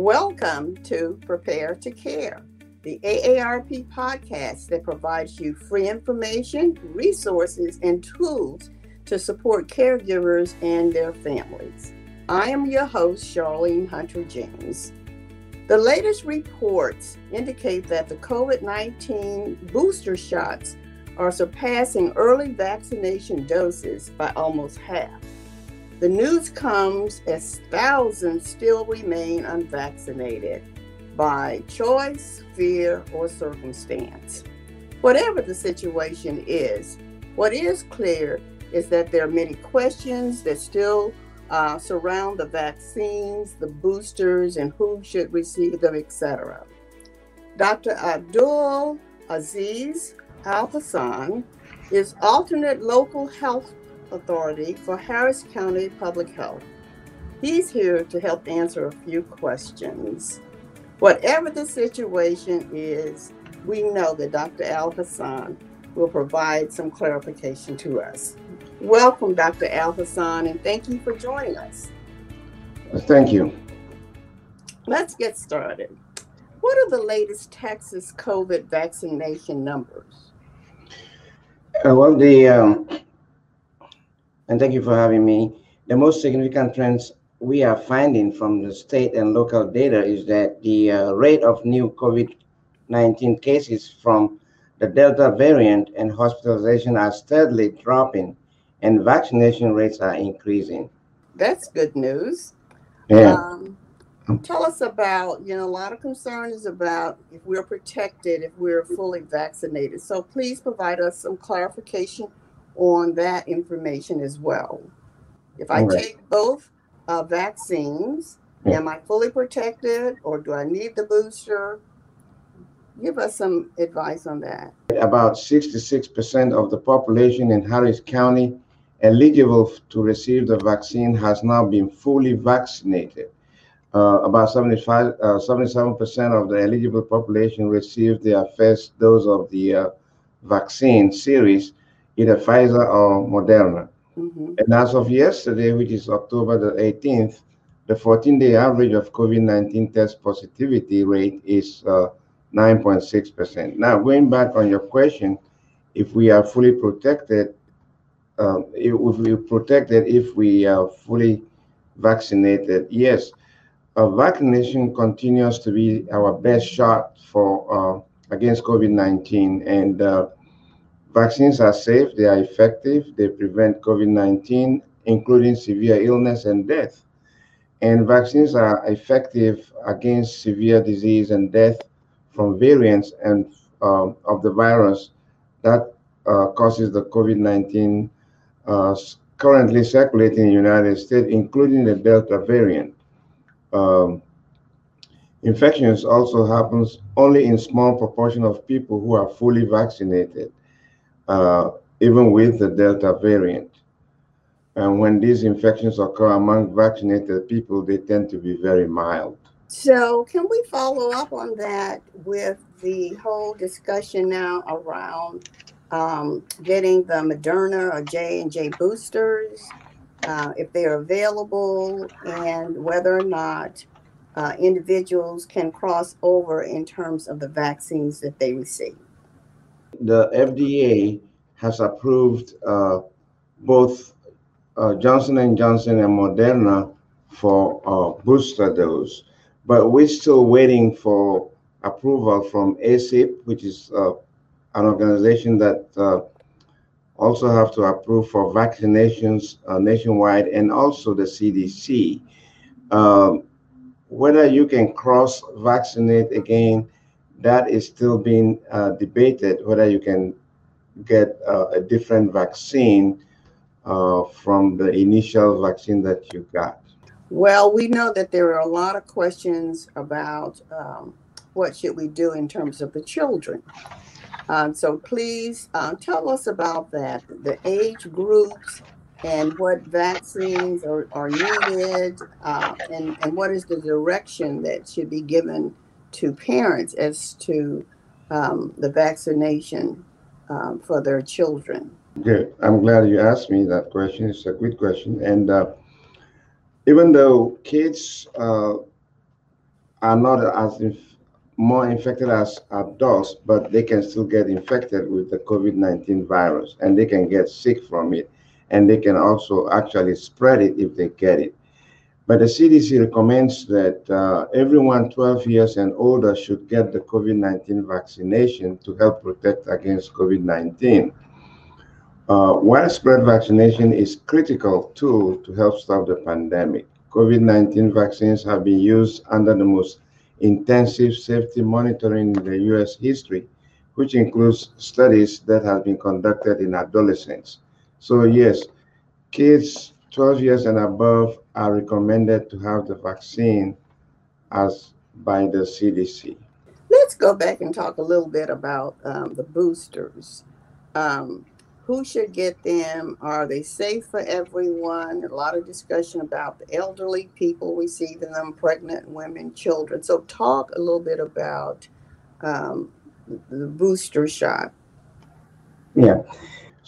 Welcome to Prepare to Care, the AARP podcast that provides you free information, resources, and tools to support caregivers and their families. I am your host, Charlene Hunter James. The latest reports indicate that the COVID 19 booster shots are surpassing early vaccination doses by almost half. The news comes as thousands still remain unvaccinated by choice, fear, or circumstance. Whatever the situation is, what is clear is that there are many questions that still uh, surround the vaccines, the boosters, and who should receive them, etc. Dr. Abdul Aziz Al Hassan is alternate local health authority for Harris County Public Health. He's here to help answer a few questions. Whatever the situation is, we know that Dr. Al Hassan will provide some clarification to us. Welcome, Dr. Al Hassan, and thank you for joining us. Thank you. Let's get started. What are the latest Texas COVID vaccination numbers? Uh, well, the um, and thank you for having me. The most significant trends we are finding from the state and local data is that the uh, rate of new COVID-19 cases from the Delta variant and hospitalization are steadily dropping, and vaccination rates are increasing. That's good news. Yeah. Um, tell us about, you know, a lot of concern is about if we're protected, if we're fully vaccinated. So please provide us some clarification on that information as well. If I Right. take both uh, vaccines, am I fully protected or do I need the booster? Give us some advice on that. About 66% of the population in Harris County eligible to receive the vaccine has now been fully vaccinated. Uh, about 75, uh, 77% of the eligible population received their first dose of the uh, vaccine series, either Pfizer or Moderna. hmm And as of yesterday, which is October the 18th, the 14 day average of COVID 19 test positivity rate is uh, 9.6%. Now, going back on your question, if we are fully protected, um, if we protected if we are fully vaccinated, yes, uh, vaccination continues to be our best shot for uh, against COVID 19. And uh, Vaccines are safe, they are effective, they prevent COVID 19, including severe illness and death. And vaccines are effective against severe disease and death from variants and um, of the virus that uh, causes the COVID 19 uh, currently circulating in the United States, including the Delta variant. Um, infections also happens only in small proportion of people who are fully vaccinated uh, even with the Delta variant. And when these infections occur among vaccinated people, they tend to be very mild. So, can we follow up on that with the whole discussion now around um, getting the Moderna or J and J boosters, uh, if they are available, and whether or not uh, individuals can cross over in terms of the vaccines that they receive? The FDA has approved uh, both uh, Johnson and Johnson and Moderna for uh, booster dose, but we're still waiting for approval from ACIP, which is uh, an organization that uh, also have to approve for vaccinations nationwide, and also the CDC. Um, whether you can cross vaccinate again, that is still being uh, debated. Whether you can get uh, a different vaccine uh, from the initial vaccine that you got. Well, we know that there are a lot of questions about um, what should we do in terms of the children. Um, so please uh, tell us about that, the age groups and what vaccines are, are needed uh, and, and what is the direction that should be given to parents as to um, the vaccination um, for their children. Good. I'm glad you asked me that question. It's a good question. And uh, even though kids uh, are not as inf- more infected as adults, but they can still get infected with the COVID 19 virus and they can get sick from it. And they can also actually spread it if they get it. But the CDC recommends that uh, everyone 12 years and older should get the COVID 19 vaccination to help protect against COVID 19. Uh, widespread vaccination is critical tool to help stop the pandemic. COVID-19 vaccines have been used under the most intensive safety monitoring in the U.S. history, which includes studies that have been conducted in adolescents. So yes, kids 12 years and above are recommended to have the vaccine as by the CDC. Let's go back and talk a little bit about um, the boosters. Um, who should get them? Are they safe for everyone? A lot of discussion about the elderly people receiving them, pregnant women, children. So, talk a little bit about um, the booster shot. Yeah.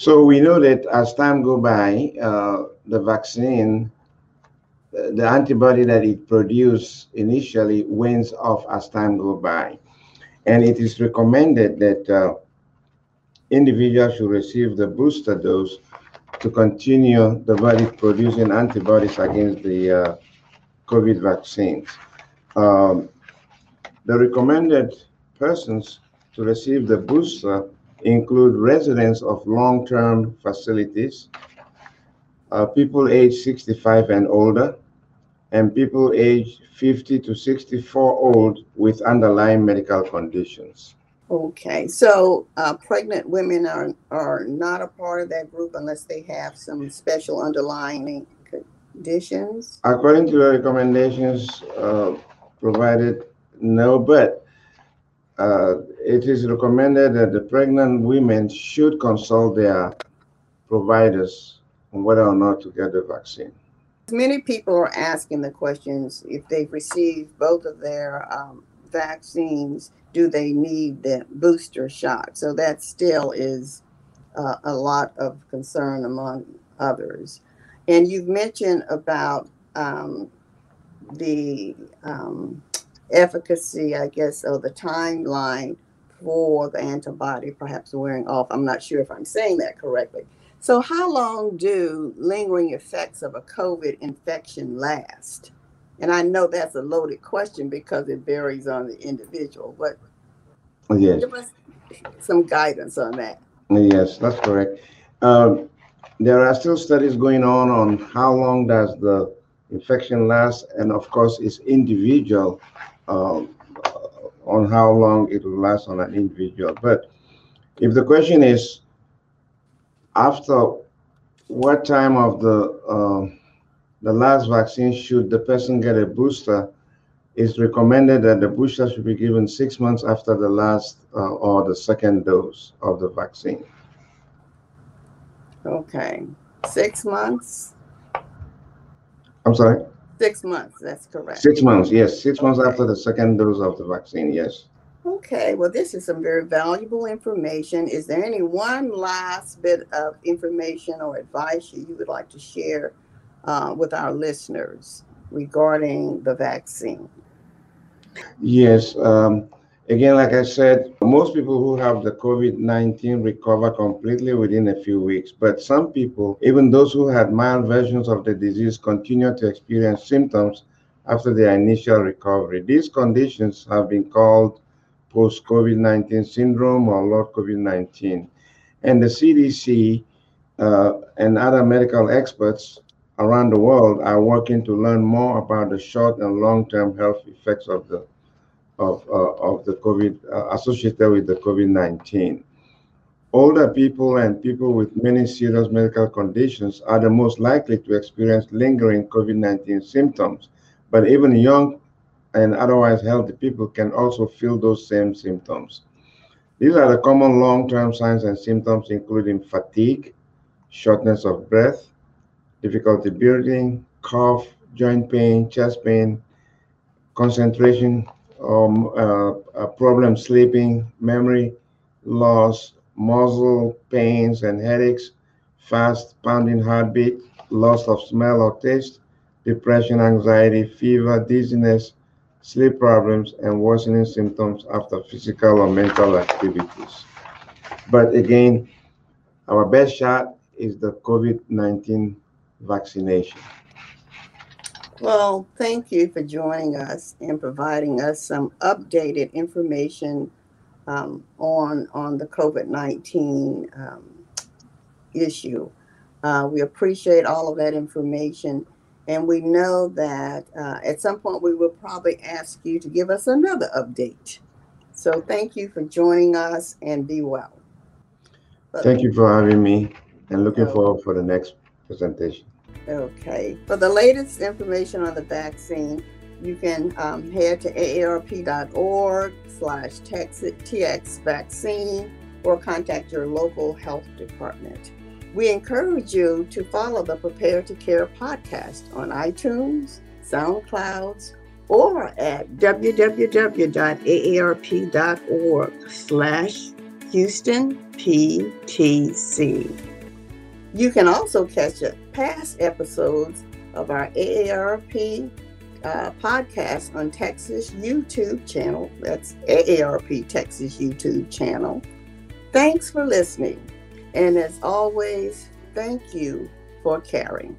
So we know that as time go by, uh, the vaccine, the antibody that it produces initially wanes off as time go by, and it is recommended that uh, individuals should receive the booster dose to continue the body producing antibodies against the uh, COVID vaccines. Um, the recommended persons to receive the booster include residents of long-term facilities, uh, people age 65 and older, and people age 50 to 64 old with underlying medical conditions. Okay, so uh, pregnant women are are not a part of that group unless they have some special underlying conditions. According to the recommendations uh, provided, no, but uh, it is recommended that the pregnant women should consult their providers on whether or not to get the vaccine. Many people are asking the questions if they've received both of their um, vaccines do they need the booster shot? So that still is uh, a lot of concern among others. And you've mentioned about um, the um, efficacy, I guess, or the timeline for the antibody perhaps wearing off. I'm not sure if I'm saying that correctly. So, how long do lingering effects of a COVID infection last? And I know that's a loaded question because it varies on the individual, but yes. give us some guidance on that. Yes, that's correct. Um, there are still studies going on on how long does the infection last, and of course, it's individual um, on how long it will last on an individual. But if the question is after what time of the uh, the last vaccine, should the person get a booster, it's recommended that the booster should be given six months after the last uh, or the second dose of the vaccine. Okay, six months? I'm sorry? Six months, that's correct. Six months, yes. Six months after the second dose of the vaccine, yes. Okay, well, this is some very valuable information. Is there any one last bit of information or advice you would like to share uh, with our listeners regarding the vaccine? Yes. Um, again, like I said, most people who have the COVID 19 recover completely within a few weeks. But some people, even those who had mild versions of the disease, continue to experience symptoms after their initial recovery. These conditions have been called post COVID 19 syndrome or long COVID 19. And the CDC uh, and other medical experts around the world are working to learn more about the short and long-term health effects of the of, uh, of the COVID uh, associated with the COVID-19. Older people and people with many serious medical conditions are the most likely to experience lingering COVID-19 symptoms, but even young and otherwise healthy people can also feel those same symptoms. These are the common long-term signs and symptoms, including fatigue, shortness of breath, difficulty breathing, cough, joint pain, chest pain, concentration, um, uh, problem sleeping, memory loss, muscle pains and headaches, fast pounding heartbeat, loss of smell or taste, depression, anxiety, fever, dizziness, sleep problems, and worsening symptoms after physical or mental activities. But again, our best shot is the COVID 19 vaccination. Well, thank you for joining us and providing us some updated information um, on on the COVID nineteen um, issue. Uh, we appreciate all of that information, and we know that uh, at some point we will probably ask you to give us another update. So, thank you for joining us, and be well. But, thank you for having me, and looking forward for the next presentation. Okay. For the latest information on the vaccine, you can um, head to aarp.org slash tx vaccine or contact your local health department. We encourage you to follow the Prepare to Care podcast on iTunes, SoundClouds, or at www.aarp.org slash Houston PTC. You can also catch up past episodes of our AARP uh, podcast on Texas YouTube channel. That's AARP Texas YouTube channel. Thanks for listening. And as always, thank you for caring.